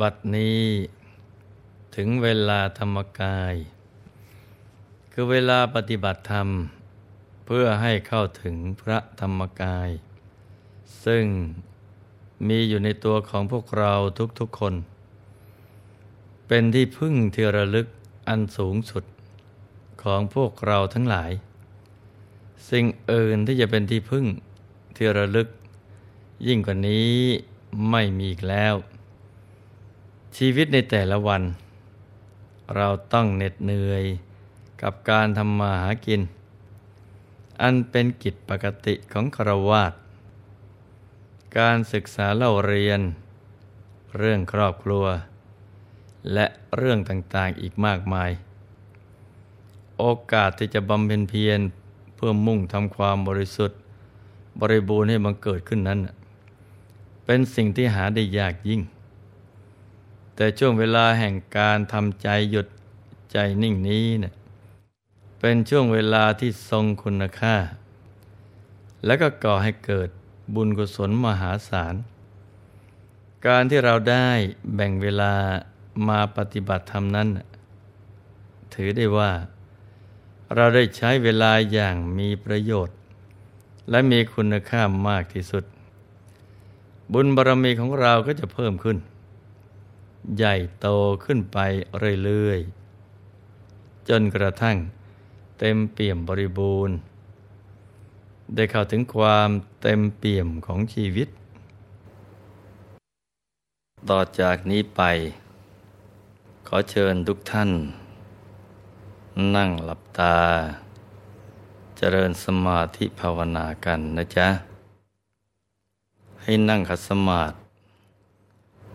บัดนี้ถึงเวลาธรรมกาย คือเวลาปฏิบัติธรรม เพื่อให้เข้าถึงพระธรรมกาย ซึ่งมีอยู่ในตัวของพวกเราทุกๆคน เป็นที่พึ่งที่ระลึกอันสูงสุดของพวกเราทั้งหลาย สิ่งอื่นที่จะเป็นที่พึ่งที่ระลึก ยิ่งกว่านี้ไม่มีอีกแล้ว ชีวิตในแต่ละวัน เราต้องเหน็ดเหนื่อยกับการทำมาหากิน อันเป็นกิจปกติของครวาตการศึกษาเล่าเรียน เรื่องครอบครัว และเรื่องต่างๆอีกมากมาย โอกาสที่จะบำเพ็ญเพียรเพื่อมุ่งทำความบริสุทธิ์ บริบูรณ์ให้บังเกิดขึ้นนั้น เป็นสิ่งที่หาได้ยากยิ่ง แต่ช่วงเวลาแห่งการทำใจหยุดใจนิ่งนี้เนะี่ยเป็นช่วงเวลาที่ทรงคุณค่า และก็ก่อให้เกิดบุญกุศลมหาศาล การที่เราได้แบ่งเวลามาปฏิบัติธรรมนั้น ถือได้ว่า เราได้ใช้เวลาอย่างมีประโยชน์ และมีคุณค่ามากที่สุด บุญบารมีของเราก็จะเพิ่มขึ้น ใหญ่โตขึ้นไปเรื่อยๆ จนกระทั่งเต็มเปี่ยมบริบูรณ์ ได้เข้าถึงความเต็มเปี่ยมของชีวิต ต่อจากนี้ไป ขอเชิญทุกท่าน นั่งหลับตา เจริญสมาธิภาวนากันนะจ๊ะ ให้นั่งขัดสมาธิ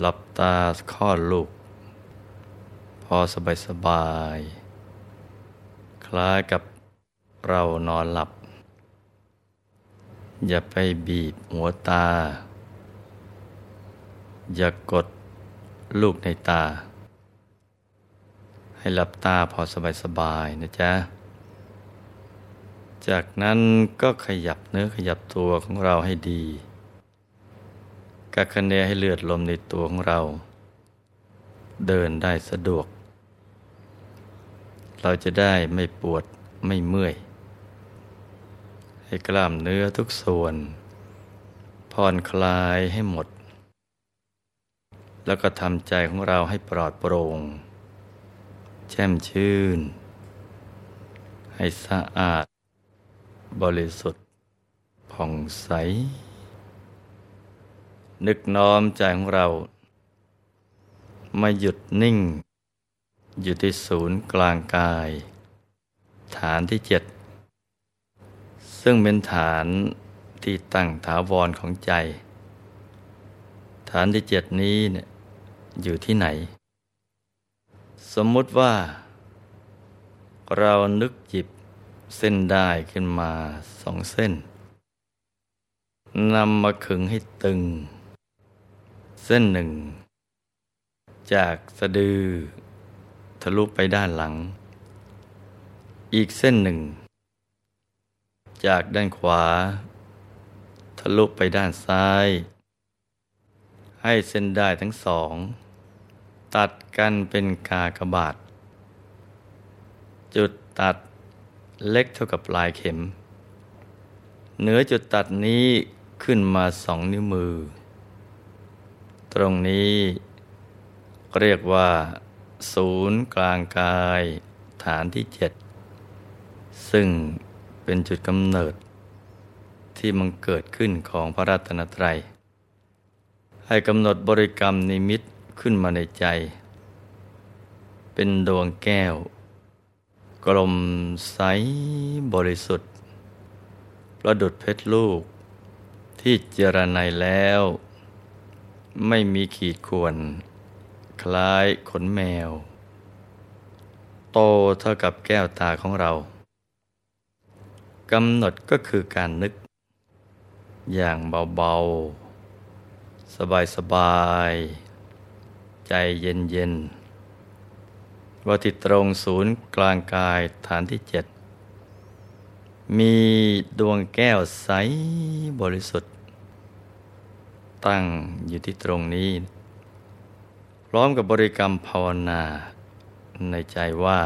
หลับตาคลอดลูก พอสบายสบาย คล้ายกับเรานอนหลับ อย่าไปบีบหัวตา อย่ากกดลูกในตา ให้หลับตาพอสบายๆนะจ๊ะ จากนั้นก็ขยับเนื้อขยับตัวของเราให้ดี กักคะเนให้เลือดลมในตัวของเรา เดินได้สะดวก เราจะได้ไม่ปวดไม่เมื่อย ให้กล้ามเนื้อทุกส่วน ผ่อนคลายให้หมด แล้วก็ทำใจของเราให้ปลอดโปร่ง แช่มชื่น ให้สะอาด บริสุทธิ์ผ่องใส นึกน้อมใจของเรา มาหยุดนิ่ง อยู่ที่ศูนย์กลางกาย ฐานที่เจ็ดซึ่งเป็นฐานที่ตั้งถาวรของใจ ฐานที่เจ็ดนี้เนี่ยอยู่ที่ไหน สมมุติว่า เรานึกจิบเส้นได้ขึ้นมาสองเส้นนำมาขึงให้ตึง เส้นหนึ่ง จากสะดือ ทะลุไปด้านหลัง อีกเส้นหนึ่ง จากด้านขวา ทะลุไปด้านซ้าย ให้เส้นได้ทั้งสอง ตัดกันเป็นกากบาท จุดตัดเล็กเท่ากับปลายเข็ม เหนือจุดตัดนี้ขึ้นมาสองนิ้วมือ ตรงนี้เรียกว่า ศูนย์กลางกายฐานที่เจ็ดซึ่งเป็นจุดกำเนิด ที่มันเกิดขึ้นของพระรัตนตรัย ให้กำหนดบริกรรมนิมิตขึ้นมาในใจ เป็นดวงแก้ว กลมใสบริสุทธิ์ ประดุดเพชรลูก ที่เจรไนแล้ว ไม่มีขีดข่วน คล้ายขนแมว โตเท่ากับแก้วตาของเรากำหนดก็คือการนึก อย่างเบาๆ สบายๆ ใจเย็นๆ ว่าที่ตรงศูนย์กลางกายฐานที่เจ็ดมีดวงแก้วใสบริสุทธิ์ ตั้งอยู่ที่ตรงนี้ พร้อมกับบริกรรมภาวนาในใจว่า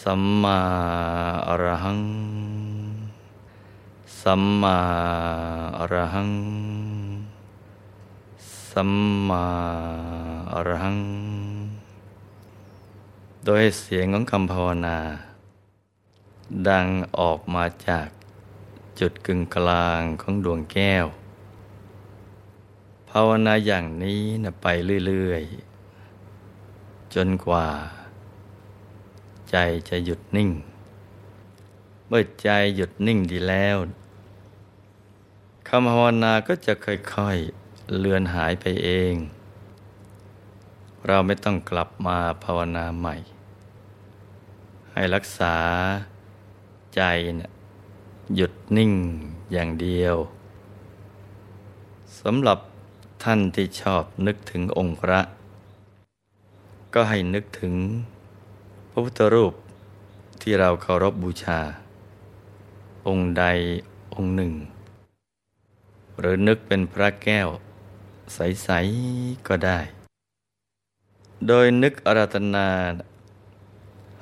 สัมมาอรหัง สัมมาอรหัง สัมมาอรหัง โดยเสียงของคำภาวนา ดังออกมาจากจุดกึ่งกลางของดวงแก้วาวนาอย่างนี้นะไปเรื่อย ๆ จนกว่า ใจจะหยุดนิ่ง เมื่อใจหยุดนิ่งดีแล้วคำภาวนาก็จะค่อยๆเลือนหายไปเอง เราไม่ต้องกลับมาภาวนาใหม่ ให้รักษาใจนี่ยหยุดนิ่งอย่างเดียวสำหรับ ท่านที่ชอบนึกถึงองค์พระ ก็ให้นึกถึง พระพุทธรูปที่เราเคารพบบูชา องค์ใดองค์หนึ่ง หรือนึกเป็นพระแก้ว ใส ๆ ก็ได้ โดยนึกอาราธนา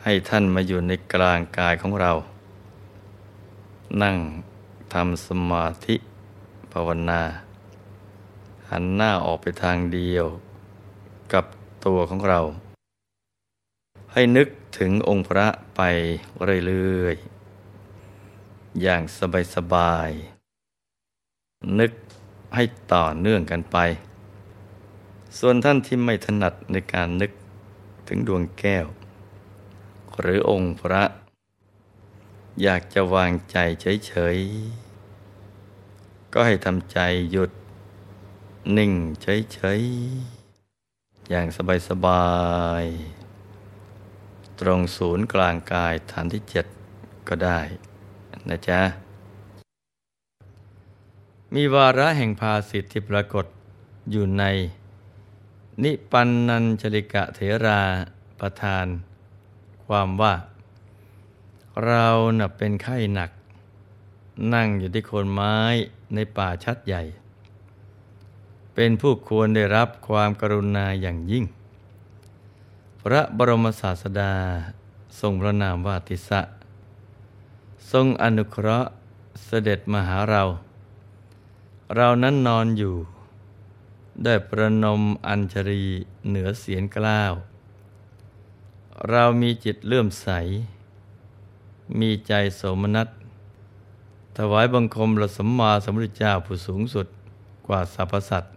ให้ท่านมาอยู่ในกลางกายของเรา นั่งทำสมาธิภาวนา หันหน้าออกไปทางเดียว กับตัวของเรา ให้นึกถึงองค์พระไปเรื่อยๆ อย่างสบายๆ นึกให้ต่อเนื่องกันไป ส่วนท่านที่ไม่ถนัดในการนึกถึงดวงแก้ว หรือองค์พระ อยากจะวางใจเฉยๆ ก็ให้ทำใจหยุด นิ่งเฉยๆ อย่างสบายๆ ตรงศูนย์กลางกายฐานที่เจ็ดก็ได้นะจ๊ะ มีวาระแห่งภาสิทธิปรากฏอยู่ใน นิปันนัญชลิกะเถราประทาน ความว่า เราน่ะเป็นไข้หนัก นั่งอยู่ที่โคนไม้ในป่าชัดใหญ่ เป็นผู้ควรได้รับความกรุณาอย่างยิ่ง พระบรมศาสดาทรงพระนามว่าติสะ ทรงอนุเคราะห์เสด็จมาหาเรา เรานั้นนอนอยู่ ได้ประนมอัญชรีเหนือเสียงกล้าว เรามีจิตเลื่อมใส มีใจโสมนัส ถวายบังคมพระสัมมาสัมพุทธเจ้าผู้สูงสุดกว่าสรรพสัตว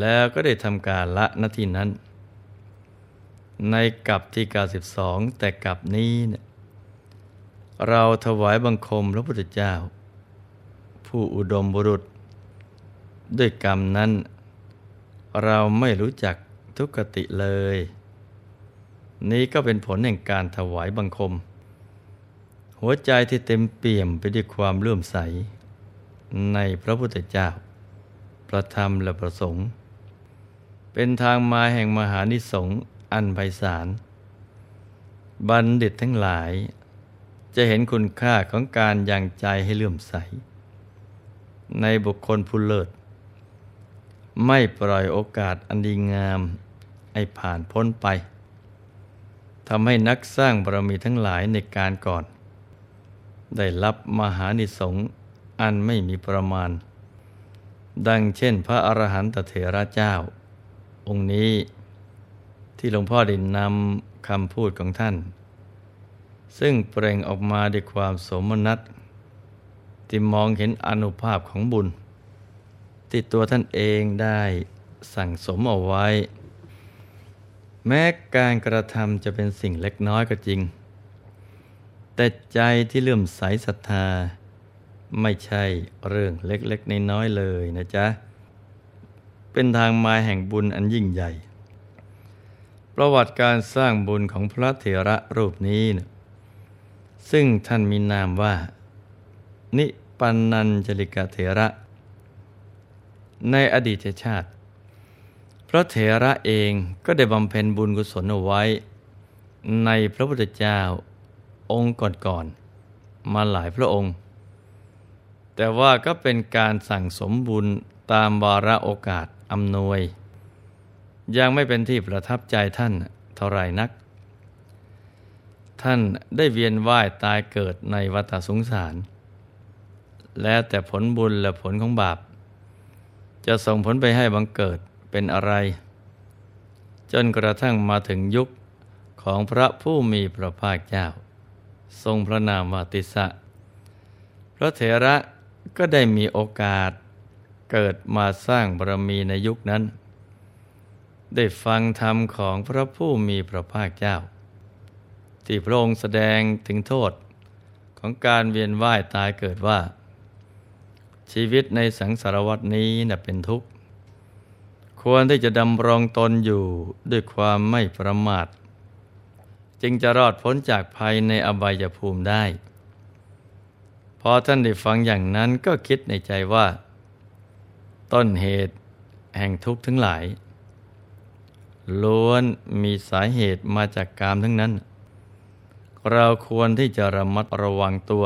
แล้วก็ได้ทำการละหน้าที่นั้น ในกับที่ 92 แต่กับนี้เนี่ยเราถวายบังคมพระพุทธเจ้า ผู้อุดมบุรุษ ด้วยกรรมนั้น เราไม่รู้จักทุกติเลย นี้ก็เป็นผลแห่งการถวายบังคม หัวใจที่เต็มเปี่ยมไปด้วยความเลื่อมใส ในพระพุทธเจ้า พระธรรมและประสงค์ เป็นทางมาแห่งมหานิสงส์อันไพศาล บัณฑิตทั้งหลาย จะเห็นคุณค่าของการยังใจให้เลื่อมใส ในบุคคลผู้เลิศ ไม่ปล่อยโอกาสอันดีงามให้ผ่านพ้นไปทำให้นักสร้างบารมีทั้งหลายในการก่อน ได้รับมหานิสงส์อันไม่มีประมาณ ดังเช่นพระอรหันตเถระเจ้า องค์นี้ที่หลวงพ่อได้นำคำพูดของท่าน ซึ่งเปล่งออกมาด้วยความสมนัตที่มองเห็นอนุภาพของบุญ ที่ตัวท่านเองได้สั่งสมเอาไว้ แม้การกระทำจะเป็นสิ่งเล็กน้อยก็จริง แต่ใจที่เลื่อมใสศรัทธา ไม่ใช่เรื่องเล็กๆน้อยๆเลยนะจ๊ะ เป็นทางมาแห่งบุญอันยิ่งใหญ่ ประวัติการสร้างบุญของพระเถระรูปนี้นะซึ่งท่านมีนามว่า นิปันนัญจลิกเถระ ในอดีตชาติ พระเถระเองก็ได้บำเพ็ญบุญกุศลเอาไว้ ในพระพุทธเจ้าองค์ก่อนๆมาหลายพระองค์ แต่ว่าก็เป็นการสั่งสมบุญตามวาระโอกาสอำนวย ยังไม่เป็นที่ประทับใจท่านเท่าไรนัก ท่านได้เวียนว่ายตายเกิดในวัฏสงสาร แล้วแต่ผลบุญและผลของบาป จะส่งผลไปให้บังเกิดเป็นอะไร จนกระทั่งมาถึงยุคของพระผู้มีพระภาคเจ้า ทรงพระนามวาติสะพระเถระ ก็ได้มีโอกาสเกิดมาสร้างบารมีในยุคนั้น ได้ฟังธรรมของพระผู้มีพระภาคเจ้า ที่พระองค์แสดงถึงโทษของการเวียนว่ายตายเกิดว่า ชีวิตในสังสารวัตนี้นะเป็นทุกข์ ควรที่จะดำรงตนอยู่ด้วยความไม่ประมาท จึงจะรอดพ้นจากภัยในอบายภูมิได้ อท่านได้ฟังอย่างนั้นก็คิดในใจว่า ต้นเหตุแห่งทุกข์ทั้งหลาย ล้วนมีสาเหตุมาจากกามทั้งนั้น เราควรที่จะระมัดระวังตัว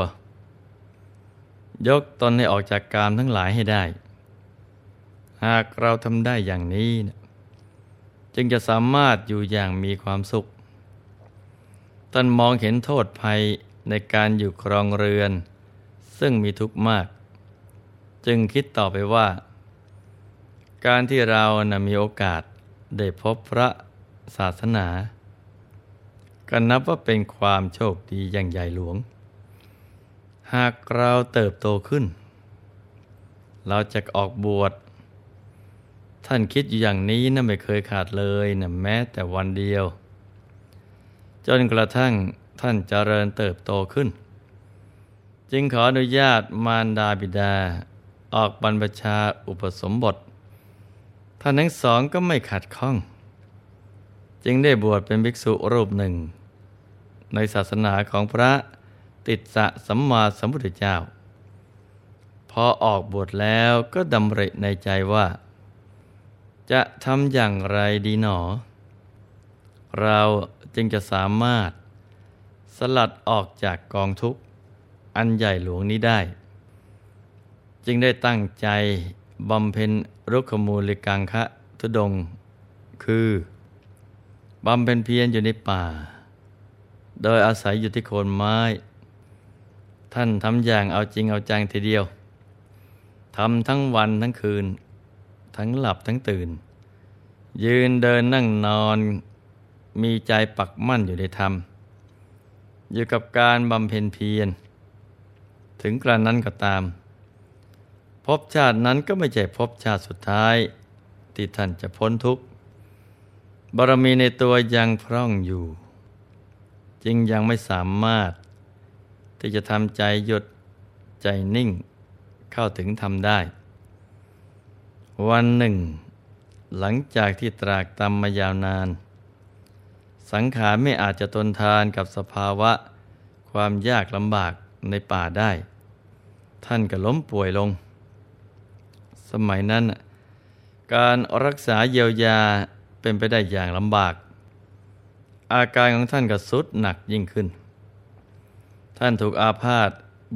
ยกตนให้ออกจากกามทั้งหลายให้ได้ หากเราทำได้อย่างนี้นะจึงจะสามารถอยู่อย่างมีความสุขท่านมองเห็นโทษภัยในการอยู่ครองเรือน ซึ่งมีทุกข์มาก จึงคิดต่อไปว่า การที่เรานะมีโอกาสได้พบพระศาสนาก็นับว่าเป็นความโชคดีอย่างใหญ่หลวง หากเราเติบโตขึ้น เราจะออกบวช ท่านคิดอยู่อย่างนี้นะไม่เคยขาดเลยนะแม้แต่วันเดียว จนกระทั่งท่านเจริญเติบโตขึ้น จึงขออนุญาตมารดาบิดา ออกบรรพชาอุปสมบท ท่านทั้งสองก็ไม่ขัดข้อง จึงได้บวชเป็นภิกษุรูปหนึ่ง ในศาสนาของพระติดสะสัมมาสัมพุทธเจ้า พอออกบวชแล้วก็ดำริในใจว่า จะทำอย่างไรดีหนอ เราจึงจะสามารถสลัดออกจากกองทุกข์ อันใหญ่หลวงนี้ได้ จึงได้ตั้งใจบำเพ็ญรุกขมูลิกังคะทุดง คือบำเพ็ญเพียรอยู่ในป่า โดยอาศัยอยู่ที่โคนไม้ ท่านทำอย่างเอาจริงเอาจังทีเดียวทำทั้งวันทั้งคืน ทั้งหลับทั้งตื่น ยืนเดินนั่งนอน มีใจปักมั่นอยู่ในธรรม อยู่กับการบำเพ็ญเพียร ถึงกระนั้นก็ตามภพชาตินั้นก็ไม่ใช่ภพชาติสุดท้าย ที่ท่านจะพ้นทุกข์บารมีในตัวยังพร่องอยู่ จึงยังไม่สามารถ ที่จะทำใจหยุดใจนิ่งเข้าถึงทำได้ วันหนึ่ง หลังจากที่ตรากตำมายาวนาน สังขารไม่อาจจะทนทานกับสภาวะ ความยากลำบากในป่าได้ ท่านก็ล้มป่วยลง สมัยนั้น การรักษาเยียวยาเป็นไปได้อย่างลำบาก อาการของท่านก็สุดหนักยิ่งขึ้น ท่านถูกอาพาธ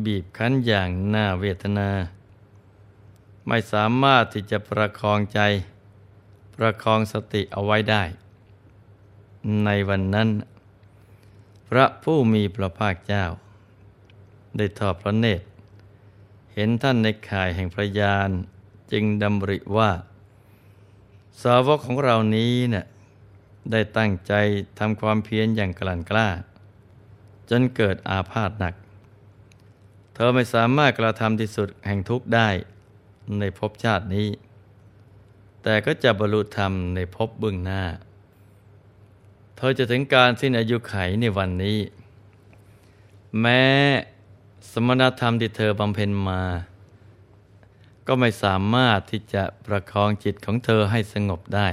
บีบคั้นอย่างน่าเวทนา ไม่สามารถที่จะประคองใจ ประคองสติเอาไว้ได้ ในวันนั้น พระผู้มีพระภาคเจ้า ได้ทอดพระเนตร เห็นท่านในข่ายแห่งพระยานจึงดำริว่า สาวกของเรานี้เนะ่ยได้ตั้งใจทำความเพียรอย่างกลั่นกล้า จนเกิดอาพาธหนัก เธอไม่สามารถกระทำที่สุดแห่งทุกข์ได้ในภพชาตินี้ แต่ก็จะบรรลุธรรมในภพเบื้องหน้า เธอจะถึงการสิ้นอายุไขในวันนี้ แม้ สมณธรรมที่เธอบำเพ็ญมา ก็ไม่สามารถที่จะประคองจิตของเธอให้สงบได้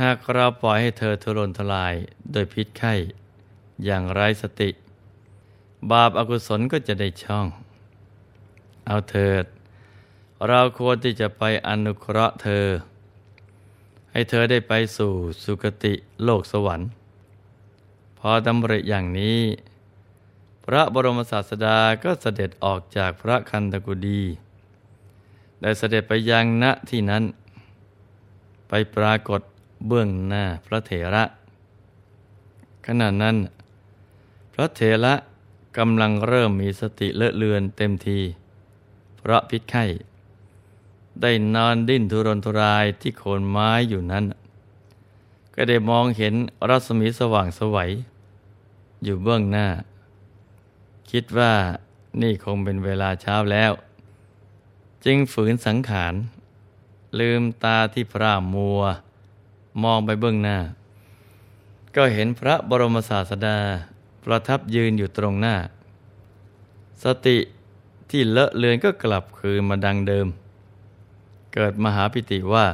หากเราปล่อยให้เธอทุรนทลายโดยพิษไข้ อย่างไร้สติ บาปอากุศลก็จะได้ช่อง เอาเถิด เราควรที่จะไปอนุเคราะห์เธอ ให้เธอได้ไปสู่สุคติโลกสวรรค์ พอดำริอย่างนี้ พระบรมศาสดาก็เสด็จออกจากพระคันตกุดี ได้เสด็จไปยังณที่นั้น ไปปรากฏเบื้องหน้าพระเถระ ขณะนั้น พระเถระกำลังเริ่มมีสติเลอะเลือนเต็มที เพราะพิษไข้ ได้นอนดิ้นทุรนทุรายที่โคนไม้อยู่นั้น ก็ได้มองเห็นรัศมีสว่างสวัย อยู่เบื้องหน้า คิดว่านี่คงเป็นเวลาเช้าแล้ว จึงฝืนสังขาร ลืมตาที่พร่ามัว มองไปเบื้องหน้า ก็เห็นพระบรมศาสดาประทับยืนอยู่ตรงหน้า สติที่เลอะเลือนก็กลับคืนมาดังเดิม เกิดมหาปิติว่า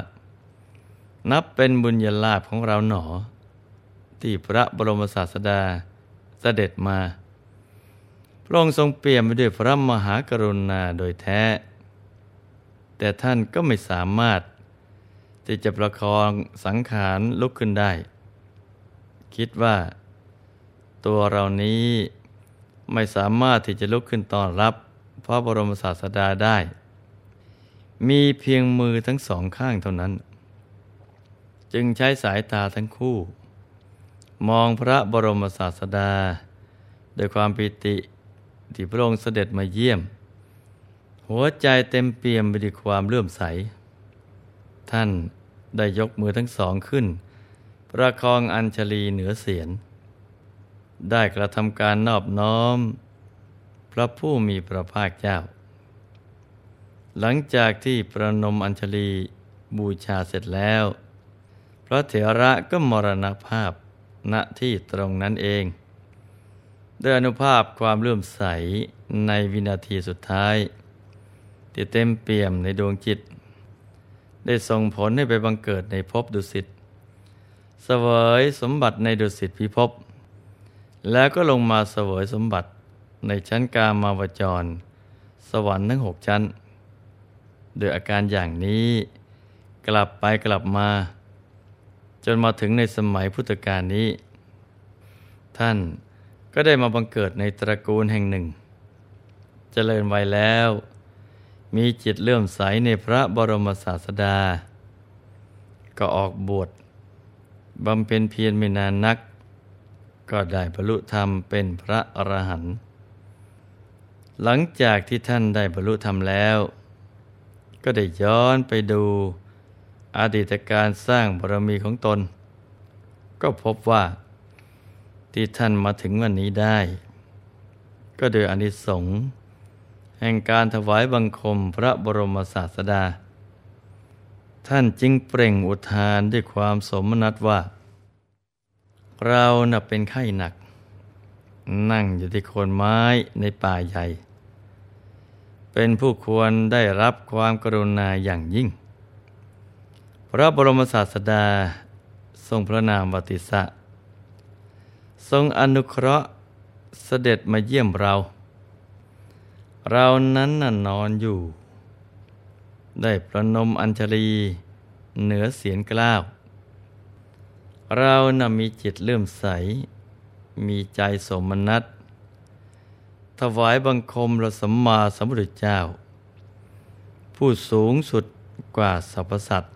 นับเป็นบุญญาลาภของเราหนอ ที่พระบรมศาสดาเสด็จมา พระองค์ทรงเปี่ยมไปด้วยพระมหากรุณาโดยแท้ แต่ท่านก็ไม่สามารถ ที่จะประคองสังขารลุกขึ้นได้ คิดว่า ตัวเรานี้ไม่สามารถที่จะลุกขึ้นต้อนรับพระบรมศาสดาได้ มีเพียงมือทั้งสองข้างเท่านั้น จึงใช้สายตาทั้งคู่ มองพระบรมศาสดาโดยความปิติ ที่พระองค์เสด็จมาเยี่ยม หัวใจเต็มเปี่ยมไปด้วยความเลื่อมใส ท่านได้ยกมือทั้งสองขึ้น ประคองอัญชลีเหนือเสียน ได้กระทำการนอบน้อม พระผู้มีพระภาคเจ้า หลังจากที่ประนมอัญชลีบูชาเสร็จแล้ว พระเถระก็มรณภาพณที่ตรงนั้นเอง ด้วยอนุภาพความเลื่อมใสในวินาทีสุดท้าย ที่เต็มเปี่ยมในดวงจิต ได้ส่งผลให้ไปบังเกิดในภพดุสิตเสวยสมบัติในดุสิตพิภพแล้วก็ลงมาเสวยสมบัติในชั้นกามาวจร สวรรค์ทั้งหกชั้น โดยอาการอย่างนี้กลับไปกลับมา จนมาถึงในสมัยพุทธกาลนี้ ท่าน ก็ได้มาบังเกิดในตระกูลแห่งหนึ่งจเจริญวัยแล้ว มีจิตเลื่อมใสในพระบรมศาสดา ก็ออกบวชบำเพ็ญเพียรไม่นานนัก ก็ได้บรรลุธรรมเป็นพระอรหันต์หลังจากที่ท่านได้บรรลุธรรมแล้ว ก็ได้ย้อนไปดูอดีตการสร้างบารมีของตน ก็พบว่า ที่ท่านมาถึงวันนี้ได้ ก็โดยอนิสงส์แห่งการถวายบังคมพระบรมศาสดา ท่านจึงเปล่งอุทานด้วยความสมนัตว่า เราน่ะเป็นไข้หนัก นั่งอยู่ที่โคนไม้ในป่าใหญ่ เป็นผู้ควรได้รับความกรุณาอย่างยิ่ง พระบรมศาสดาทรงพระนามวติสะ ทรงอนุเคราะห์เสด็จมาเยี่ยมเรา เรานั้นน่ะนอนอยู่ ได้ประนมอัญชลีเหนือเสียนกล้าว เราน่ะมีจิตเลื่อมใส มีใจสมนัตถวายบังคมเราสัมมาสัมพุทธเจ้า ผู้สูงสุดกว่าสรรพสัตว์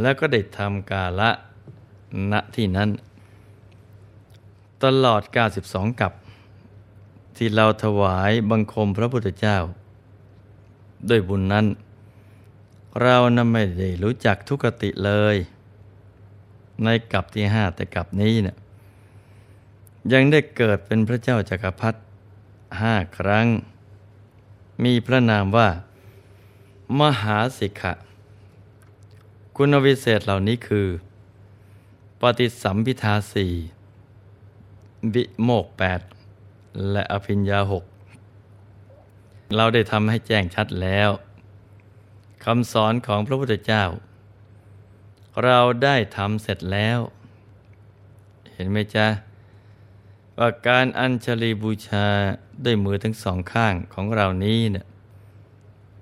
แล้วก็ได้ทำกาละณที่นั้น ตลอด 92 กับ ที่เราถวายบังคมพระพุทธเจ้า ด้วยบุญนั้น เรานั้นไม่ได้รู้จักทุกติเลย ในกับที่ห้าแต่กับนี้เนะี่ยยังได้เกิดเป็นพระเจ้าจากักรพรรดิห้าครั้ง มีพระนามว่า มหาสิกขะ คุณวิเศษเหล่านี้คือ ปฏิสัมพิทาสี่ วิโมกแปดและอภิญญาหกเราได้ทำให้แจ้งชัดแล้วคำสอนของพระพุทธเจ้า เราได้ทำเสร็จแล้ว เห็นไหมจ๊ะว่าการอัญชลีบูชาด้วยมือทั้งสองข้างของเรานี้เนี่ย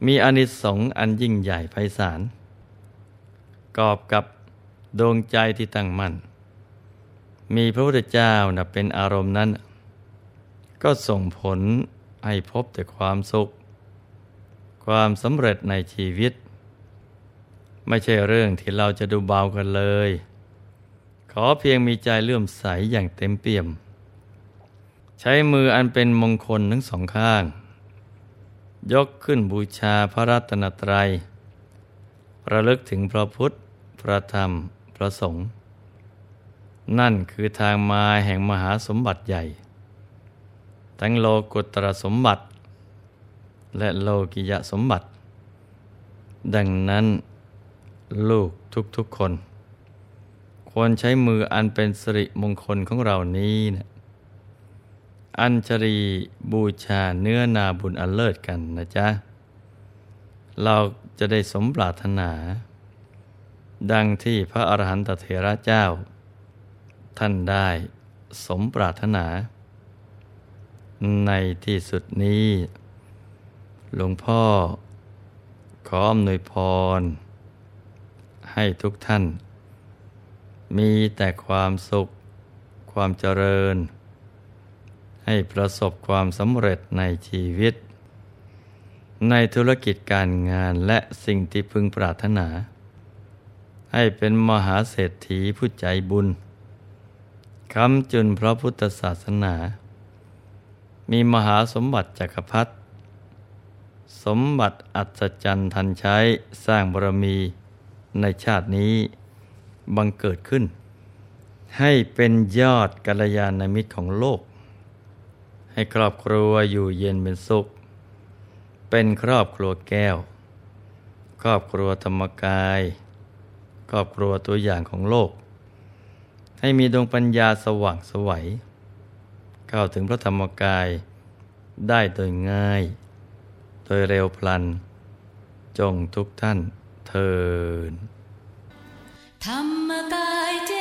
มีอนิสงส์อันยิ่งใหญ่ไพศาลกอบกับดวงใจที่ตั้งมั่น มีพระพุทธเจ้านะเป็นอารมณ์นั้น ก็ส่งผลให้พบแต่ความสุข ความสำเร็จในชีวิต ไม่ใช่เรื่องที่เราจะดูเบากันเลย ขอเพียงมีใจเลื่อมใสอย่างเต็มเปี่ยม ใช้มืออันเป็นมงคลทั้งสองข้าง ยกขึ้นบูชาพระรัตนตรัยระลึกถึงพระพุทธ พระธรรม พระสงฆ์ นั่นคือทางมาแห่งมหาสมบัติใหญ่ ทั้งโลกุตรสมบัติ และโลกิยสมบัติ ดังนั้นลูกทุกๆคน ควรใช้มืออันเป็นสิริมงคลของเรานี้นะอัญชรีบูชาเนื้อนาบุญอันเลิศกันนะจ๊ะ เราจะได้สมปรารถนา ดังที่พระอรหันตเถระเจ้า ท่านได้สมปรารถนา ในที่สุดนี้ หลวงพ่อ ขออำนวยพร ให้ทุกท่าน มีแต่ความสุข ความเจริญ ให้ประสบความสำเร็จในชีวิต ในธุรกิจการงานและสิ่งที่พึงปรารถนา ให้เป็นมหาเศรษฐีผู้ใจบุญ คำจุนพระพุทธศาสนา มีมหาสมบัติจักรพรรดิสมบัติอัศจรรย์ทันใช้สร้างบารมีในชาตินี้บังเกิดขึ้น ให้เป็นยอดกัลยาณมิตรของโลก ให้ครอบครัวอยู่เย็นเป็นสุข เป็นครอบครัวแก้ว ครอบครัวธรรมกาย ครอบครัวตัวอย่างของโลก ให้มีดวงปัญญาสว่างสวัย เข้าถึงพระธรรมกายได้โดยง่าย โดยเร็วพลัน จงทุกท่านเทินธรรมกายเจ